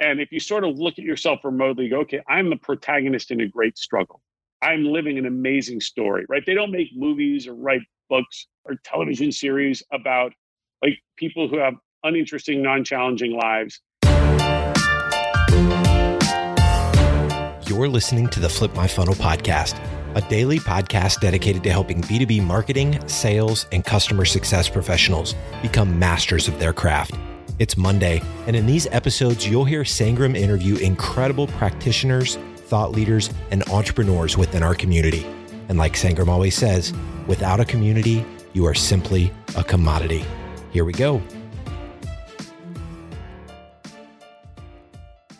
And if you sort of look at yourself remotely, go, okay, I'm the protagonist in a great struggle. I'm living an amazing story, right? They don't make movies or write books or television series about like people who have uninteresting, non-challenging lives. You're listening to the Flip My Funnel podcast, a daily podcast dedicated to helping B2B marketing, sales, and customer success professionals become masters of their craft. It's Monday, and in these episodes, you'll hear Sangram interview incredible practitioners, thought leaders, and entrepreneurs within our community. And like Sangram always says, without a community, you are simply a commodity. Here we go.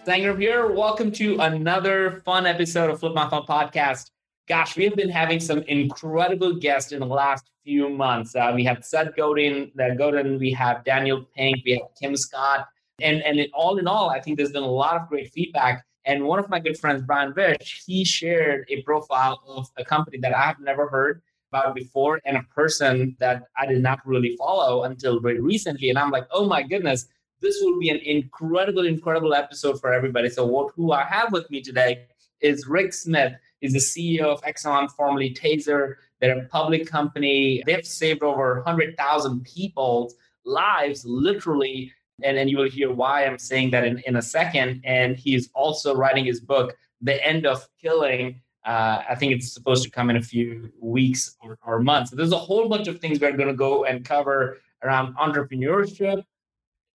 Sangram here. Welcome to another fun episode of Flip My Funnel podcast. Gosh, we have been having some incredible guests in the last few months. Uh, we have Seth Godin, uh, Godin, we have Daniel Pink, we have Kim Scott. And, and all in all, I think there's been a lot of great feedback. And one of my good friends, Brian Vish, he shared a profile of a company that I have never heard about before and a person that I did not really follow until very recently. And I'm like, oh my goodness, this will be an incredible, incredible episode for everybody. So, what who I have with me today is Rick Smith. He's the CEO of Axon, formerly Taser. They're a public company. They've saved over 100,000 people's lives, literally. And then you will hear why I'm saying that in, in a second. And he's also writing his book, The End of Killing. Uh, I think it's supposed to come in a few weeks or, or months. There's a whole bunch of things we're going to go and cover around entrepreneurship,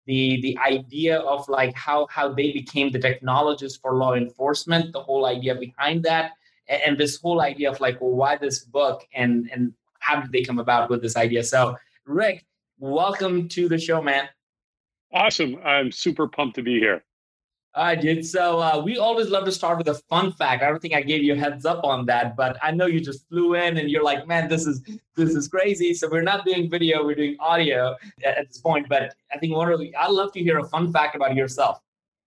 the the idea of like how how they became the technologists for law enforcement, the whole idea behind that, and, and this whole idea of like, well, why this book and and how did they come about with this idea? So, Rick, welcome to the show, man. Awesome! I'm super pumped to be here. I did. So uh, we always love to start with a fun fact. I don't think I gave you a heads up on that, but I know you just flew in and you're like, man, this is this is crazy. So we're not doing video, we're doing audio at, at this point. But I think one of the, I'd love to hear a fun fact about yourself.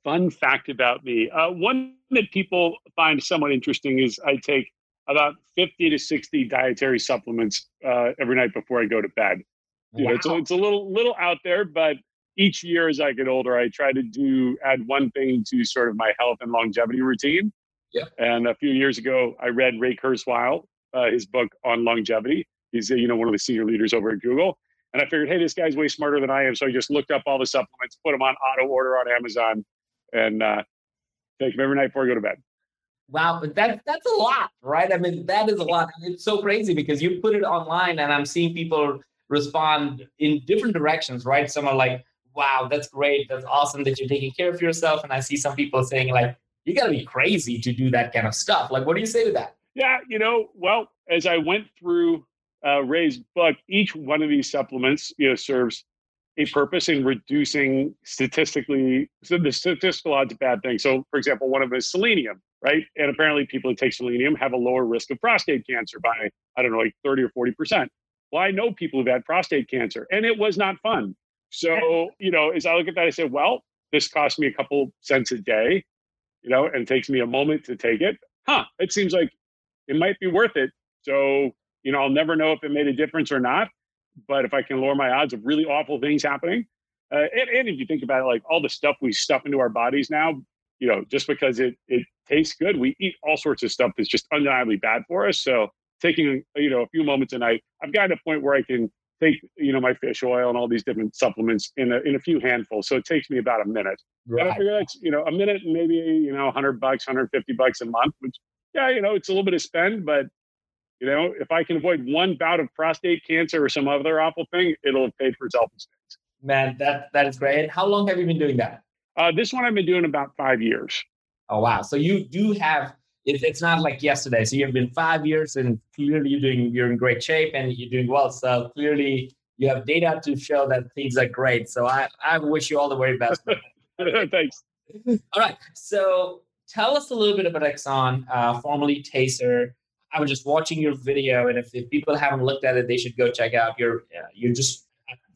Fun fact about me. Uh, one that people find somewhat interesting is I take about 50 to 60 dietary supplements uh, every night before I go to bed. You wow. know, it's, a, it's a little little out there, but each year as I get older, I try to do add one thing to sort of my health and longevity routine. Yeah. And a few years ago, I read Ray Kurzweil, uh, his book on longevity. He's you know one of the senior leaders over at Google, and I figured, hey, this guy's way smarter than I am. So I just looked up all the supplements, put them on auto order on Amazon, and uh, take them every night before I go to bed. Wow, but that that's a lot, right? I mean, that is a lot. It's so crazy because you put it online, and I'm seeing people respond in different directions, right? Some are like, wow, that's great. That's awesome that you're taking care of yourself. And I see some people saying, like, you got to be crazy to do that kind of stuff. Like, what do you say to that? Yeah, you know, well, as I went through uh, Ray's book, each one of these supplements, you know, serves a purpose in reducing statistically so the statistical odds of bad things. So, for example, one of them is selenium, right? And apparently, people who take selenium have a lower risk of prostate cancer by I don't know, like thirty or forty percent. Well, I know people who've had prostate cancer, and it was not fun. So, you know, as I look at that, I say, well, this costs me a couple cents a day, you know, and takes me a moment to take it. Huh, it seems like it might be worth it. So, you know, I'll never know if it made a difference or not. But if I can lower my odds of really awful things happening, uh, and, and if you think about it, like all the stuff we stuff into our bodies now, you know, just because it it tastes good, we eat all sorts of stuff that's just undeniably bad for us. So taking you know a few moments a night, I've gotten to a point where I can take you know my fish oil and all these different supplements in a, in a few handfuls. So it takes me about a minute. Right. I figure that's you know a minute maybe you know 100 bucks, 150 bucks a month, which yeah, you know it's a little bit of spend, but you know if I can avoid one bout of prostate cancer or some other awful thing, it'll have paid for itself in spades. Man, that that is great. How long have you been doing that? Uh, this one I've been doing about five years. Oh wow! So you do have it, it's not like yesterday. So you've been five years, and clearly you're doing you're in great shape and you're doing well. So clearly you have data to show that things are great. So I I wish you all the very best. Thanks. All right. So tell us a little bit about Axon, uh, formerly Taser. I was just watching your video, and if, if people haven't looked at it, they should go check out your. Uh, you just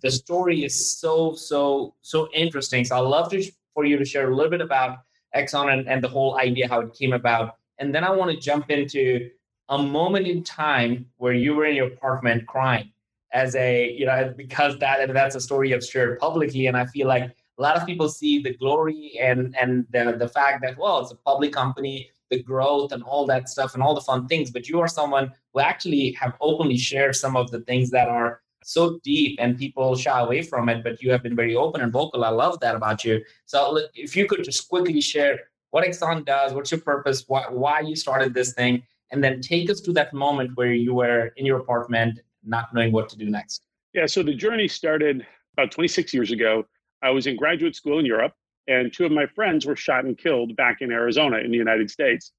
the story is so so so interesting. So I'd love to for you to share a little bit about Axon and, and the whole idea how it came about and then I want to jump into a moment in time where you were in your apartment crying as a, you know, because that that's a story you've shared publicly. And I feel like a lot of people see the glory and and the the fact that well it's a public company the growth and all that stuff and all the fun things but you are someone who actually have openly shared some of the things that are so deep and people shy away from it but you have been very open and vocal. I love that about you. So if you could just quickly share what Axon does what's your purpose why, why you started this thing and then take us to that moment where you were in your apartment not knowing what to do next. Yeah so the journey started about 26 years ago. I was in graduate school in Europe, and two of my friends were shot and killed back in Arizona in the United States.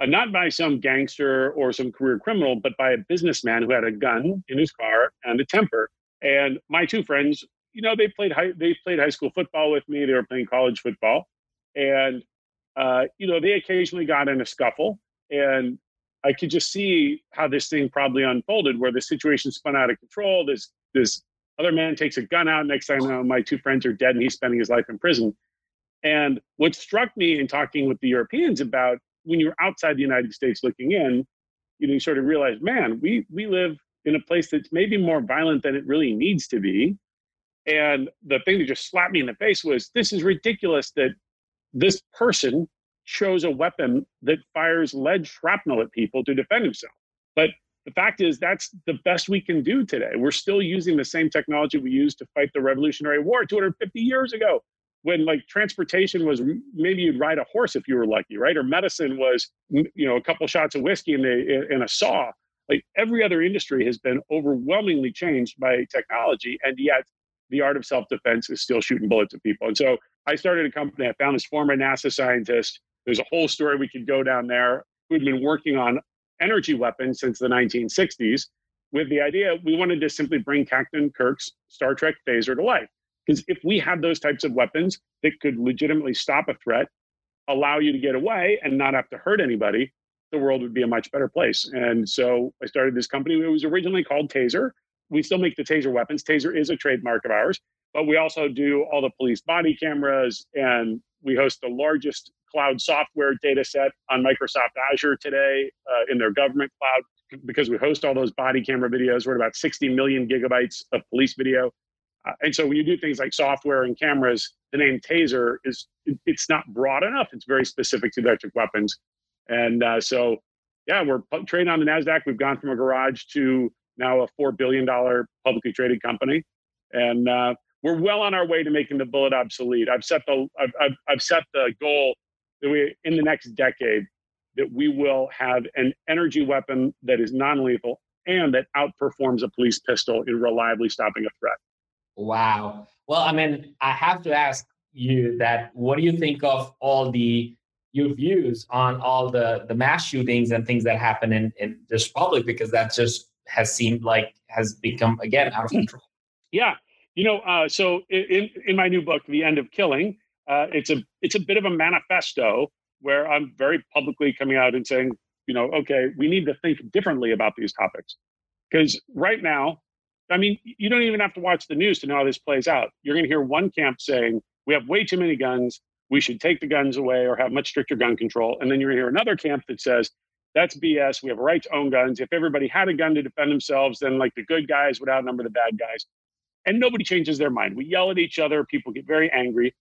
Uh, not by some gangster or some career criminal, but by a businessman who had a gun in his car and a temper. And my two friends, you know, they played high, they played high school football with me. They were playing college football, and uh, you know, they occasionally got in a scuffle. And I could just see how this thing probably unfolded, where the situation spun out of control. This this other man takes a gun out. Next thing I know, my two friends are dead and he's spending his life in prison. And what struck me in talking with the Europeans about when you're outside the United States looking in, you know, you sort of realize, man, we we live in a place that's maybe more violent than it really needs to be. And the thing that just slapped me in the face was this is ridiculous that this person chose a weapon that fires lead shrapnel at people to defend himself. But the fact is that's the best we can do today. We're still using the same technology we used to fight the Revolutionary War 250 years ago, when like transportation was maybe you'd ride a horse if you were lucky, right? Or medicine was you know a couple shots of whiskey and a, in a saw. Like every other industry has been overwhelmingly changed by technology, and yet the art of self-defense is still shooting bullets at people. And so I started a company. I found this former NASA scientist. There's a whole story we could go down there who'd been working on energy weapons since the 1960s with the idea we wanted to simply bring Captain Kirk's Star Trek phaser to life. Because if we had those types of weapons that could legitimately stop a threat, allow you to get away and not have to hurt anybody, the world would be a much better place. And so I started this company. It was originally called Taser. We still make the Taser weapons. Taser is a trademark of ours, but we also do all the police body cameras and we host the largest cloud software data set on Microsoft Azure today uh, in their government cloud because we host all those body camera videos. We're at about 60 million gigabytes of police video. Uh, and so when you do things like software and cameras, the name Taser is it's not broad enough. It's very specific to electric weapons. And uh, so, yeah, we're trading on the Nasdaq. We've gone from a garage to now a four billion dollar publicly traded company, and uh, we're well on our way to making the bullet obsolete. I've set the I've, I've, I've set the goal that we in the next decade that we will have an energy weapon that is non-lethal and that outperforms a police pistol in reliably stopping a threat. Wow. Well, I mean, I have to ask you that what do you think of all the your views on all the the mass shootings and things that happen in in this public because that just has seemed like has become again out of control. Yeah. You know, uh, so in in my new book, The End of Killing, uh, it's a it's a bit of a manifesto where I'm very publicly coming out and saying, you know, okay, we need to think differently about these topics. Because right now, I mean, you don't even have to watch the news to know how this plays out. You're going to hear one camp saying, we have way too many guns. We should take the guns away or have much stricter gun control. And then you're going to hear another camp that says, that's BS. We have a right to own guns. If everybody had a gun to defend themselves, then like the good guys would outnumber the bad guys. And nobody changes their mind. We yell at each other. People get very angry.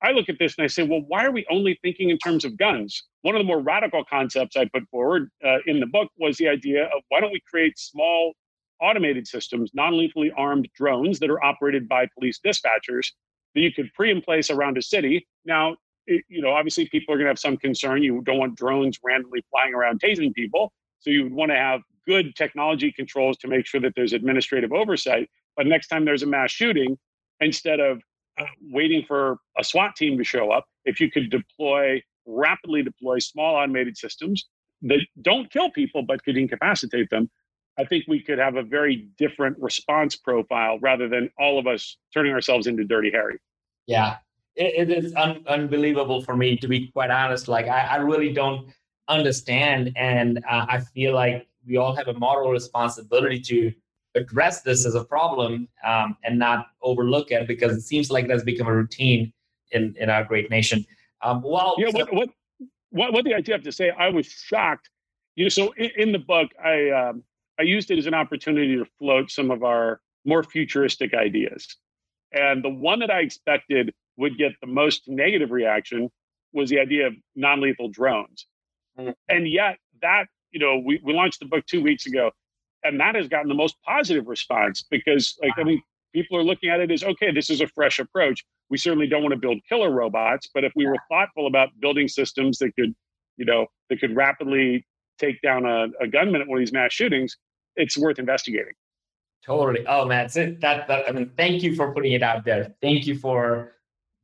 I look at this and I say, well, why are we only thinking in terms of guns? One of the more radical concepts I put forward uh, in the book was the idea of why don't we create small automated systems, non lethally armed drones that are operated by police dispatchers that you could pre and place around a city. Now, it, you know, obviously people are going to have some concern. You don't want drones randomly flying around tasing people. So you would want to have good technology controls to make sure that there's administrative oversight. But next time there's a mass shooting, instead of uh, waiting for a SWAT team to show up, if you could deploy, rapidly deploy small automated systems that don't kill people but could incapacitate them, I think we could have a very different response profile rather than all of us turning ourselves into Dirty Harry. Yeah, it, it is un- unbelievable for me, to be quite honest. Like, I, I really don't understand. And uh, I feel like we all have a moral responsibility to address this as a problem um, and not overlook it because it seems like that's become a routine in, in our great nation. Um, well, yeah, what, what, what, what the idea have to say, I was shocked. You know, so in, in the book, I um, I used it as an opportunity to float some of our more futuristic ideas. And the one that I expected would get the most negative reaction was the idea of non-lethal drones. Mm. And yet that, you know, we, we launched the book two weeks ago and that has gotten the most positive response because like wow. I mean people are looking at it as okay, this is a fresh approach. We certainly don't want to build killer robots, but if we were thoughtful about building systems that could, you know, that could rapidly take down a, a gunman at one of these mass shootings, it's worth investigating. Totally. Oh man, that, that I mean, thank you for putting it out there. Thank you for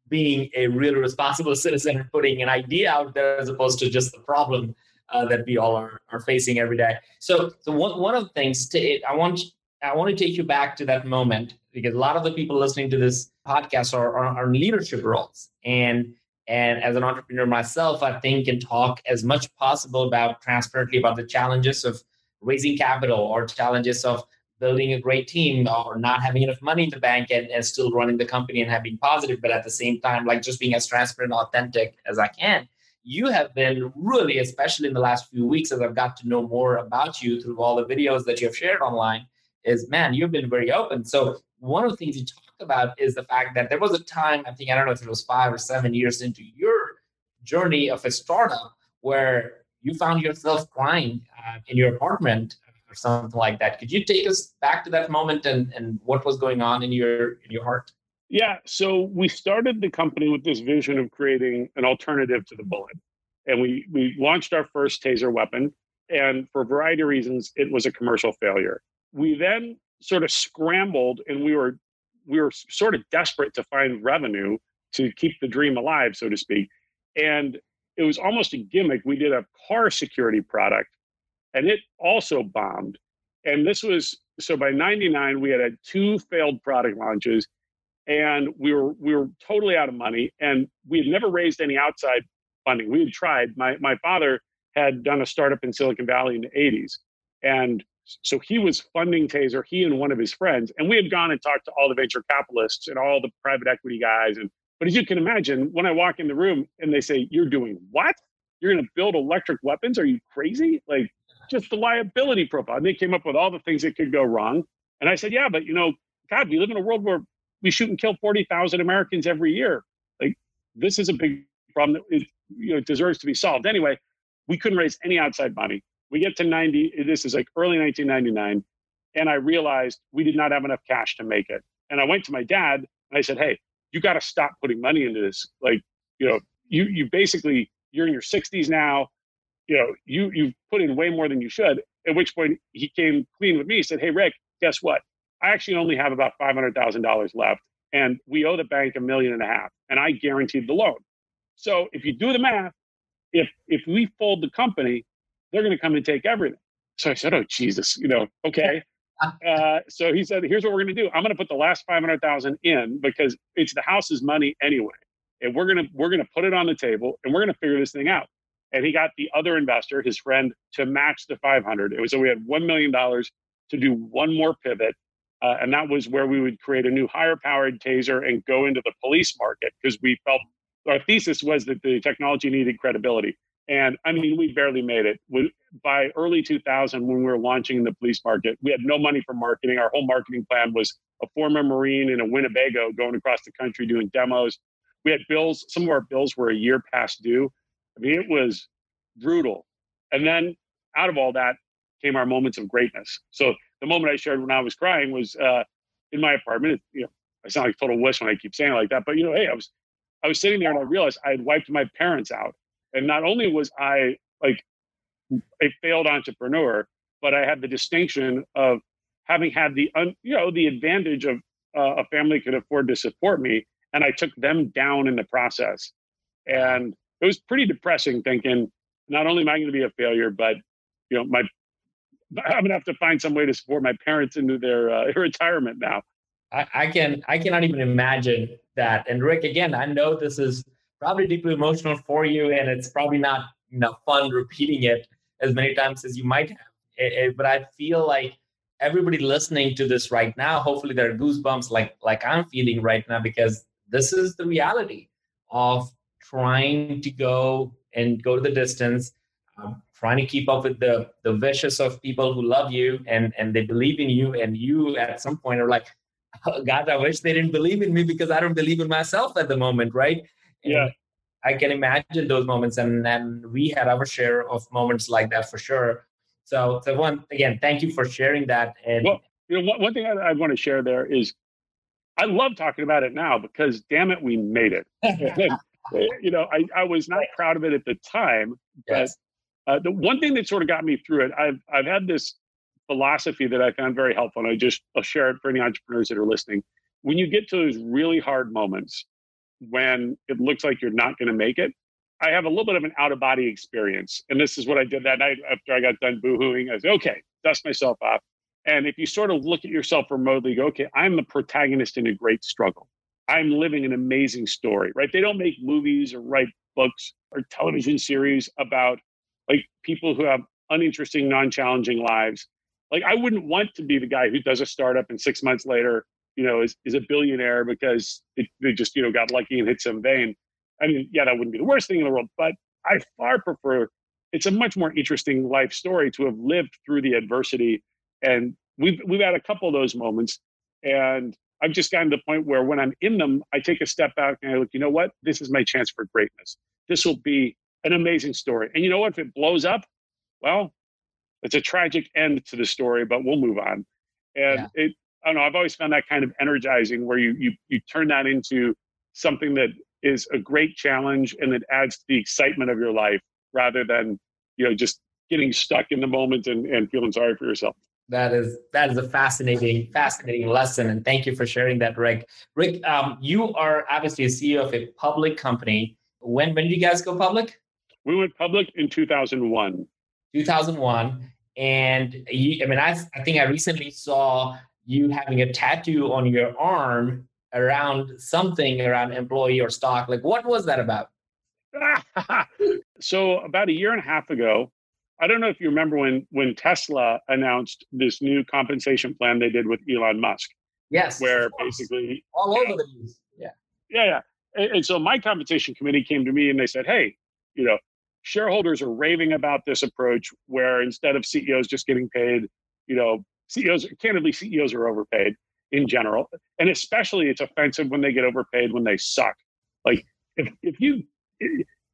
being a really responsible citizen and putting an idea out there as opposed to just the problem uh, that we all are, are facing every day. So, so one, one of the things to, I want I want to take you back to that moment because a lot of the people listening to this podcast are, are, are leadership roles. And and as an entrepreneur myself, I think and talk as much possible about transparently about the challenges of raising capital or challenges of building a great team or not having enough money in the bank and, and still running the company and having positive, but at the same time, like just being as transparent and authentic as I can. You have been really, especially in the last few weeks, as I've got to know more about you through all the videos that you have shared online, is man, you've been very open. So one of the things you talk about is the fact that there was a time, I think, I don't know if it was five or seven years into your journey of a startup where you found yourself crying uh, in your apartment or something like that. Could you take us back to that moment and, and what was going on in your in your heart? Yeah, so we started the company with this vision of creating an alternative to the bullet. And we we launched our first taser weapon and for a variety of reasons it was a commercial failure we then sort of scrambled and we were we were sort of desperate to find revenue to keep the dream alive so to speak and it was almost a gimmick we did a car security product and it also bombed and this was so by 99 we had had two failed product launches and we were we were totally out of money and we had never raised any outside funding we had tried my my father had done a startup in silicon valley in the 80s and so he was funding Taser, he and one of his friends. And we had gone and talked to all the venture capitalists and all the private equity guys. And but as you can imagine, when I walk in the room and they say, You're doing what? You're gonna build electric weapons? Are you crazy? Like just the liability profile. And they came up with all the things that could go wrong. And I said, Yeah, but you know, God, we live in a world where we shoot and kill 40,000 Americans every year. Like this is a big problem that you know, deserves to be solved. Anyway, we couldn't raise any outside money. We get to 90, this is like early 1999, and I realized we did not have enough cash to make it. And I went to my dad and I said, Hey, you got to stop putting money into this. Like, you know, you you basically you're in your 60s now. You know, you you've put in way more than you should. At which point he came clean with me. He said, Hey, Rick, guess what? I actually only have about five hundred thousand dollars left, and we owe the bank a million and a half, and I guaranteed the loan. So if you do the math, if if we fold the company, they're going to come and take everything. So I said, oh, Jesus, you know, okay. Uh, so he said, here's what we're going to do. I'm going to put the last 500,000 in because it's the house's money anyway. And we're going to, we're going to put it on the table and we're going to figure this thing out. And he got the other investor, his friend, to match the 500. It was, so we had $1 million to do one more pivot. Uh, and that was where we would create a new higher powered taser and go into the police market because we felt our thesis was that the technology needed credibility. And I mean, we barely made it. We, by early 2000, when we were launching in the police market, we had no money for marketing. Our whole marketing plan was a former Marine in a Winnebago going across the country doing demos. We had bills, some of our bills were a year past due. I mean, it was brutal. And then out of all that came our moments of greatness. So the moment I shared when I was crying was uh, in my apartment. You know, I sound like total wuss when I keep saying it like that, but you know, hey, I was I was sitting there and I realized I had wiped my parents out and not only was I like a failed entrepreneur, but I had the distinction of having had the un, you know the advantage of uh, a family could afford to support me, and I took them down in the process. And it was pretty depressing thinking not only am I going to be a failure, but you know my I'm going to have to find some way to support my parents into their uh, retirement now. I, I can I cannot even imagine that. And Rick, again, I know this is probably deeply emotional for you, and it's probably not you know fun repeating it as many times as you might have. It, it, but I feel like everybody listening to this right now, hopefully there are goosebumps like like I'm feeling right now because this is the reality of trying to go and go to the distance, um, trying to keep up with the the wishes of people who love you and and they believe in you, and you at some point are like, oh, God, I wish they didn't believe in me because I don't believe in myself at the moment, right? Yeah. I can imagine those moments, and and we had our share of moments like that for sure. So, so one again, thank you for sharing that. And well, you know, one, one thing I, I want to share there is, I love talking about it now because damn it, we made it. you know, I, I was not proud of it at the time, but yes. uh, the one thing that sort of got me through it, I've I've had this philosophy that I found very helpful, and I just I'll share it for any entrepreneurs that are listening. When you get to those really hard moments, when it looks like you're not going to make it, I have a little bit of an out of body experience, and this is what I did that night after I got done boohooing. I said, okay, dust myself off. And if you sort of look at yourself remotely, go, okay, I'm the protagonist in a great struggle. I'm living an amazing story, right? They don't make movies or write books or television series about like people who have uninteresting, non-challenging lives. Like I wouldn't want to be the guy who does a startup and six months later, you know, is, is a billionaire because it, they just, you know, got lucky and hit some vein. I mean, yeah, that wouldn't be the worst thing in the world, but I far prefer it's a much more interesting life story to have lived through the adversity. And we've we've had a couple of those moments. And I've just gotten to the point where when I'm in them, I take a step back and I look, you know what? This is my chance for greatness. This will be an amazing story. And you know what? If it blows up, well, it's a tragic end to the story, but we'll move on. And yeah. it, I don't know, I've always found that kind of energizing where you you you turn that into something that is a great challenge and it adds to the excitement of your life rather than, you know, just getting stuck in the moment and, and feeling sorry for yourself. That is that is a fascinating fascinating lesson, and thank you for sharing that, Rick. Rick, um, you are obviously a CEO of a public company. When when did you guys go public? We went public in two thousand one. Two thousand one, and you, I mean, I I think I recently saw you having a tattoo on your arm around something around employee or stock. Like, what was that about? so about a year and a half ago, I don't know if you remember when when Tesla announced this new compensation plan they did with Elon Musk. Yes. Where basically all over the news. Yeah. Yeah, yeah. And, and so my compensation committee came to me and they said, "Hey, you know, shareholders are raving about this approach where instead of CEOs just getting paid, you know, CEOs candidly CEOs are overpaid in general, and especially it's offensive when they get overpaid when they suck. Like if if you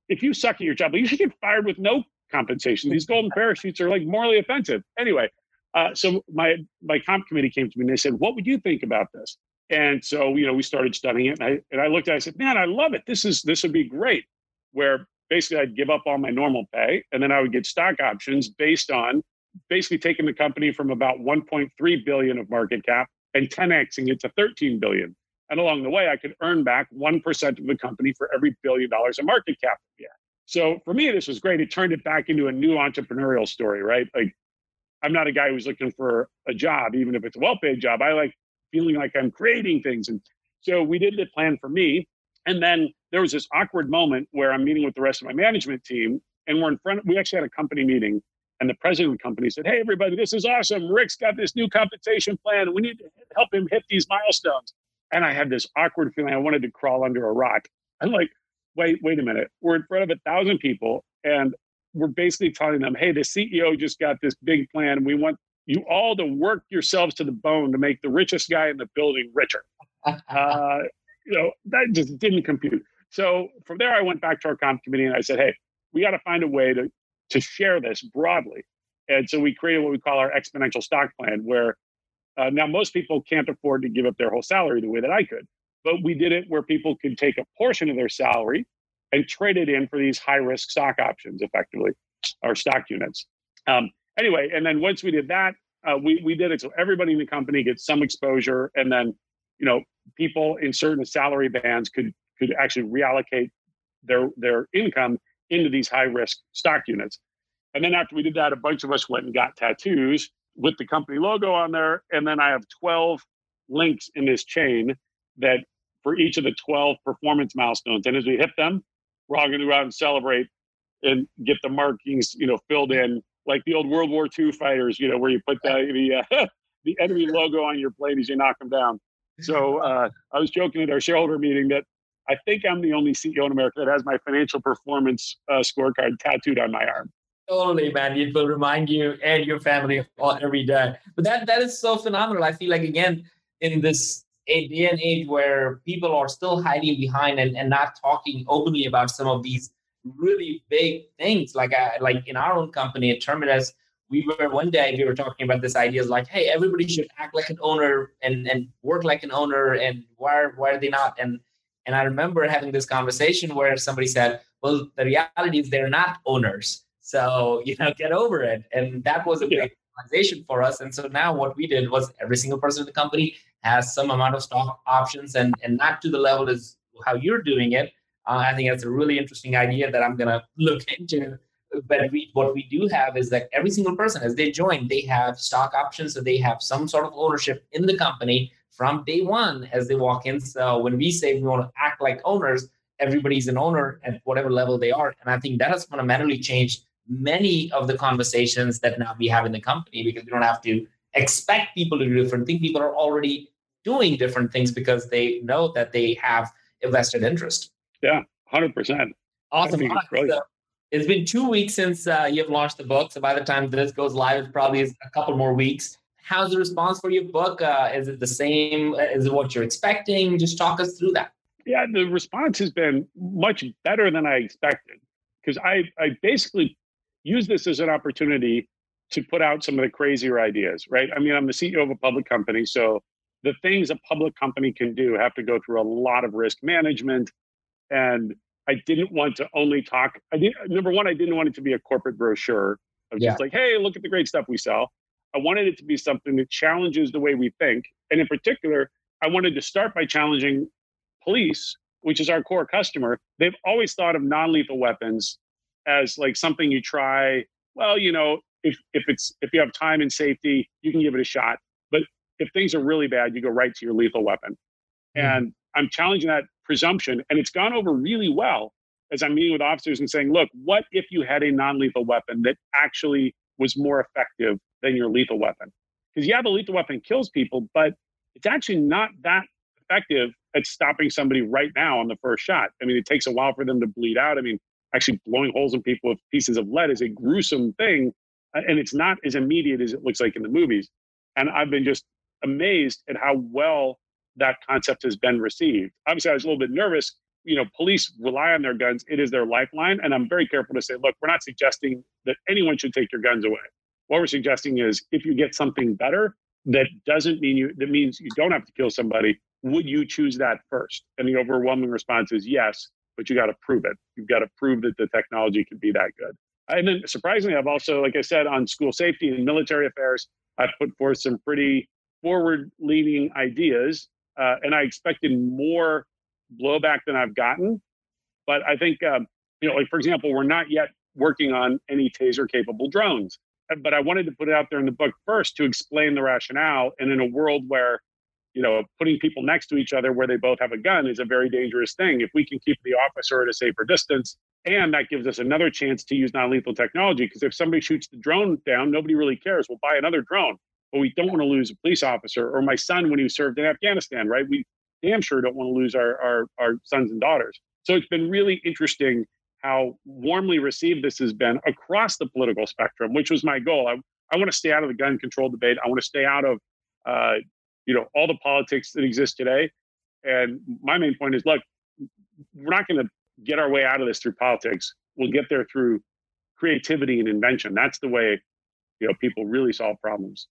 if you suck at your job, you should get fired with no compensation. These golden parachutes are like morally offensive. Anyway, uh, so my my comp committee came to me and they said, "What would you think about this?" And so you know we started studying it, and I and I looked at it. And I said, "Man, I love it. This is this would be great." Where basically I'd give up all my normal pay, and then I would get stock options based on basically taking the company from about 1.3 billion of market cap and 10xing it to 13 billion. And along the way, I could earn back 1% of the company for every billion dollars of market cap had. So for me, this was great. It turned it back into a new entrepreneurial story, right? Like I'm not a guy who's looking for a job, even if it's a well-paid job. I like feeling like I'm creating things. And so we did the plan for me. And then there was this awkward moment where I'm meeting with the rest of my management team, and we're in front. Of, we actually had a company meeting, and the president of the company said, "Hey, everybody, this is awesome. Rick's got this new compensation plan. We need to help him hit these milestones." And I had this awkward feeling I wanted to crawl under a rock. I'm like, wait, wait a minute. We're in front of a thousand people and we're basically telling them, hey, the CEO just got this big plan. We want you all to work yourselves to the bone to make the richest guy in the building richer. uh, you know, that just didn't compute. So from there, I went back to our comp committee and I said, hey, we got to find a way to, to share this broadly. And so we created what we call our exponential stock plan, where uh, now most people can't afford to give up their whole salary the way that I could but we did it where people could take a portion of their salary and trade it in for these high risk stock options effectively or stock units um, anyway and then once we did that uh, we, we did it so everybody in the company gets some exposure and then you know people in certain salary bands could could actually reallocate their their income into these high risk stock units and then after we did that a bunch of us went and got tattoos with the company logo on there and then i have 12 links in this chain that for each of the 12 performance milestones. And as we hit them, we're all going to go out and celebrate and get the markings, you know, filled in like the old World War II fighters, you know, where you put the the, uh, the enemy logo on your plane as you knock them down. So uh, I was joking at our shareholder meeting that I think I'm the only CEO in America that has my financial performance uh, scorecard tattooed on my arm. Totally, man. It will remind you and your family every day. But that that is so phenomenal. I feel like again in this day and age where people are still hiding behind and, and not talking openly about some of these really big things. Like I, uh, like in our own company at Terminus, we were one day we were talking about this idea like, hey, everybody should act like an owner and and work like an owner, and why why are they not? And and I remember having this conversation where somebody said, well, the reality is they're not owners. So, you know, get over it. And that was a yeah. big realization for us. And so now what we did was every single person in the company has some amount of stock options and, and not to the level as how you're doing it. Uh, I think that's a really interesting idea that I'm going to look into. But we, what we do have is that every single person, as they join, they have stock options, so they have some sort of ownership in the company from day one as they walk in. So when we say we want to act like owners, everybody's an owner at whatever level they are. And I think that has fundamentally changed many of the conversations that now we have in the company because we don't have to expect people to do different things. People are already doing different things because they know that they have a vested interest. Yeah, 100%. Awesome. So it's been two weeks since uh, you've launched the book. So by the time this goes live, it probably is a couple more weeks. How's the response for your book? Uh, is it the same? Is it what you're expecting? Just talk us through that. Yeah, the response has been much better than I expected because I, I basically use this as an opportunity to put out some of the crazier ideas, right? I mean, I'm the CEO of a public company, so the things a public company can do have to go through a lot of risk management. And I didn't want to only talk. I did number one, I didn't want it to be a corporate brochure of yeah. just like, hey, look at the great stuff we sell. I wanted it to be something that challenges the way we think. And in particular, I wanted to start by challenging police, which is our core customer. They've always thought of non-lethal weapons as like something you try. Well, you know, if if it's if you have time and safety, you can give it a shot. But if things are really bad, you go right to your lethal weapon. Mm-hmm. And I'm challenging that presumption, and it's gone over really well as I'm meeting with officers and saying, look, what if you had a non-lethal weapon that actually was more effective than your lethal weapon? Because yeah, the lethal weapon kills people, but it's actually not that effective at stopping somebody right now on the first shot. I mean, it takes a while for them to bleed out. I mean, actually blowing holes in people with pieces of lead is a gruesome thing, and it's not as immediate as it looks like in the movies. And I've been just amazed at how well that concept has been received. Obviously, I was a little bit nervous. You know, police rely on their guns; it is their lifeline, and I'm very careful to say, look, we're not suggesting that anyone should take your guns away. What we're suggesting is, if you get something better, that doesn't mean you. That means you don't have to kill somebody. Would you choose that first? And the overwhelming response is yes but you got to prove it. You've got to prove that the technology can be that good. And then surprisingly, I've also, like I said, on school safety and military affairs, I've put forth some pretty forward leaning ideas. Uh, and I expected more blowback than I've gotten. But I think, um, you know, like for example, we're not yet working on any taser capable drones. But I wanted to put it out there in the book first to explain the rationale. And in a world where you know, putting people next to each other where they both have a gun is a very dangerous thing. If we can keep the officer at a safer distance, and that gives us another chance to use non lethal technology, because if somebody shoots the drone down, nobody really cares. We'll buy another drone, but we don't want to lose a police officer or my son when he served in Afghanistan, right? We damn sure don't want to lose our, our, our sons and daughters. So it's been really interesting how warmly received this has been across the political spectrum, which was my goal. I, I want to stay out of the gun control debate. I want to stay out of uh, you know all the politics that exist today. And my main point is, look, we're not going to get our way out of this through politics. We'll get there through creativity and invention. That's the way you know people really solve problems.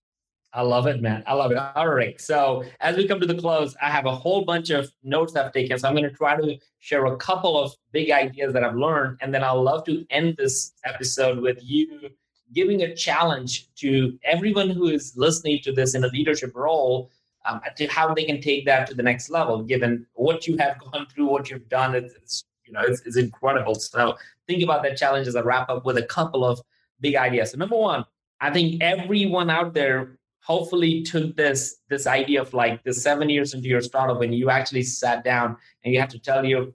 I love it, man. I love it. All right. So as we come to the close, I have a whole bunch of notes I've taken. So I'm going to try to share a couple of big ideas that I've learned. And then I'll love to end this episode with you giving a challenge to everyone who is listening to this in a leadership role um, to how they can take that to the next level, given what you have gone through, what you've done. It's, it's you know, it's, it's incredible. So think about that challenge as I wrap up with a couple of big ideas. So number one, I think everyone out there hopefully took this this idea of like the seven years into your startup when you actually sat down and you had to tell your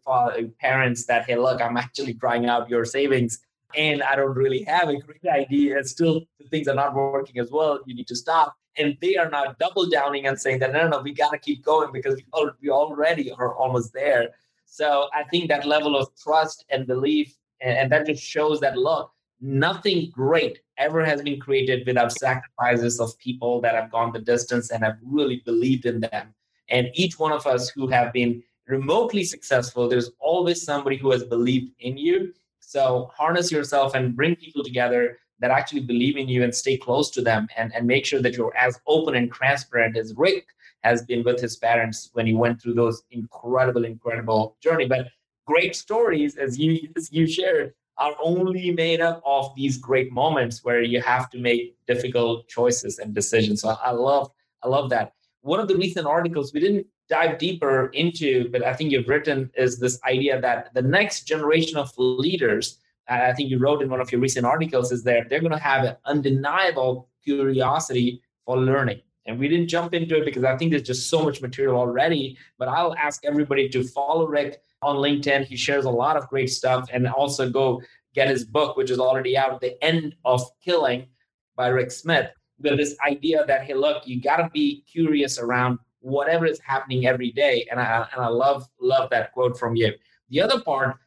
parents that hey look i'm actually trying out your savings and i don't really have a great idea still the things are not working as well you need to stop and they are now double downing and saying that no, no, no we got to keep going because we already are almost there. So I think that level of trust and belief, and, and that just shows that look, nothing great ever has been created without sacrifices of people that have gone the distance and have really believed in them. And each one of us who have been remotely successful, there's always somebody who has believed in you. So harness yourself and bring people together that actually believe in you and stay close to them and, and make sure that you're as open and transparent as Rick has been with his parents when he went through those incredible, incredible journey. But great stories, as you as you shared, are only made up of these great moments where you have to make difficult choices and decisions. So I love I love that. One of the recent articles we didn't dive deeper into, but I think you've written is this idea that the next generation of leaders, I think you wrote in one of your recent articles, is that they're going to have an undeniable curiosity for learning. And we didn't jump into it because I think there's just so much material already. But I'll ask everybody to follow Rick on LinkedIn. He shares a lot of great stuff and also go get his book, which is already out, The End of Killing by Rick Smith. With this idea that, hey, look, you got to be curious around whatever is happening every day. And I, and I love, love that quote from you. The other part,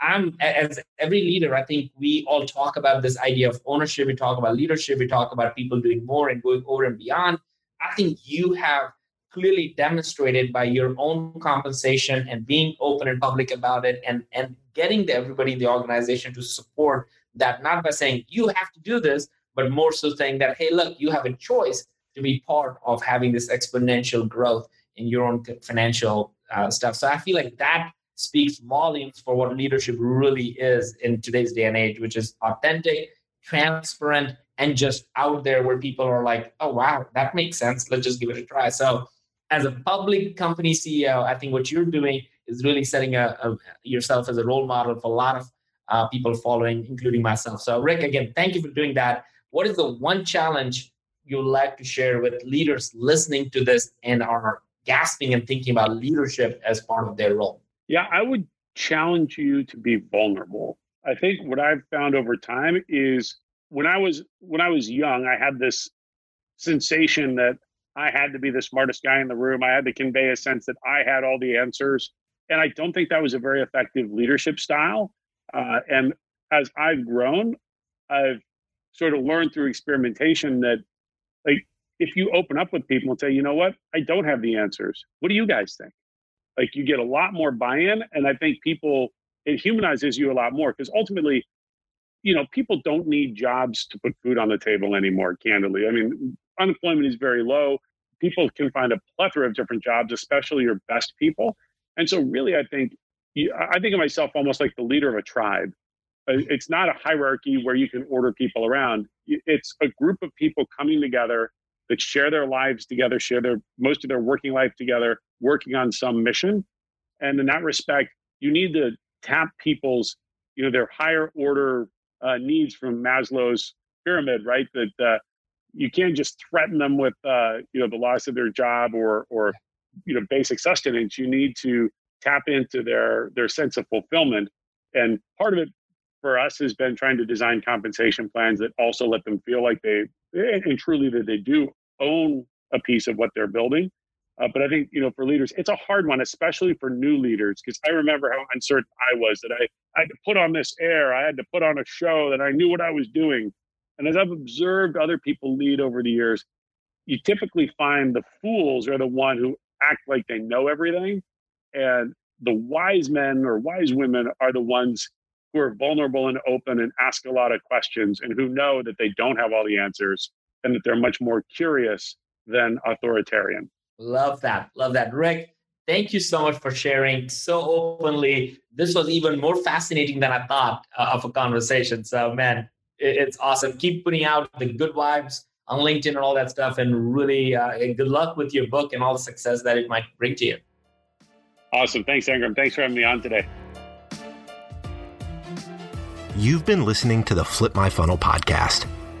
I'm as every leader, I think we all talk about this idea of ownership. We talk about leadership. We talk about people doing more and going over and beyond. I think you have clearly demonstrated by your own compensation and being open and public about it and, and getting the, everybody in the organization to support that, not by saying you have to do this, but more so saying that, hey, look, you have a choice to be part of having this exponential growth in your own financial uh, stuff. So I feel like that speaks volumes for what leadership really is in today's day and age, which is authentic, transparent, and just out there where people are like, oh, wow, that makes sense. Let's just give it a try. So, as a public company CEO, I think what you're doing is really setting a, a yourself as a role model for a lot of uh, people following, including myself. So, Rick, again, thank you for doing that. What is the one challenge you'd like to share with leaders listening to this and are gasping and thinking about leadership as part of their role? Yeah, I would challenge you to be vulnerable. I think what I've found over time is when I was when I was young, I had this sensation that I had to be the smartest guy in the room. I had to convey a sense that I had all the answers, and I don't think that was a very effective leadership style. Uh, and as I've grown, I've sort of learned through experimentation that, like, if you open up with people and say, you know what, I don't have the answers. What do you guys think? Like, you get a lot more buy-in, and I think people it humanizes you a lot more because ultimately you know, people don't need jobs to put food on the table anymore, candidly. I mean, unemployment is very low. People can find a plethora of different jobs, especially your best people. And so, really, I think I think of myself almost like the leader of a tribe. Uh, it's not a hierarchy where you can order people around. It's a group of people coming together that share their lives together, share their most of their working life together, working on some mission. And in that respect, you need to tap people's, you know, their higher order uh, needs from Maslow's pyramid, right? That uh, you can't just threaten them with uh, you know the loss of their job or or you know basic sustenance. You need to tap into their their sense of fulfillment, and part of it for us has been trying to design compensation plans that also let them feel like they and truly that they do own a piece of what they're building. Uh, but I think you know for leaders, it's a hard one, especially for new leaders, because I remember how uncertain I was that I, I had to put on this air, I had to put on a show that I knew what I was doing. And as I've observed other people lead over the years, you typically find the fools are the one who act like they know everything, and the wise men or wise women are the ones who are vulnerable and open and ask a lot of questions and who know that they don't have all the answers and that they're much more curious than authoritarian. Love that. Love that. Rick, thank you so much for sharing so openly. This was even more fascinating than I thought uh, of a conversation. So, man, it, it's awesome. Keep putting out the good vibes on LinkedIn and all that stuff. And really, uh, good luck with your book and all the success that it might bring to you. Awesome. Thanks, Sangram. Thanks for having me on today. You've been listening to the Flip My Funnel podcast.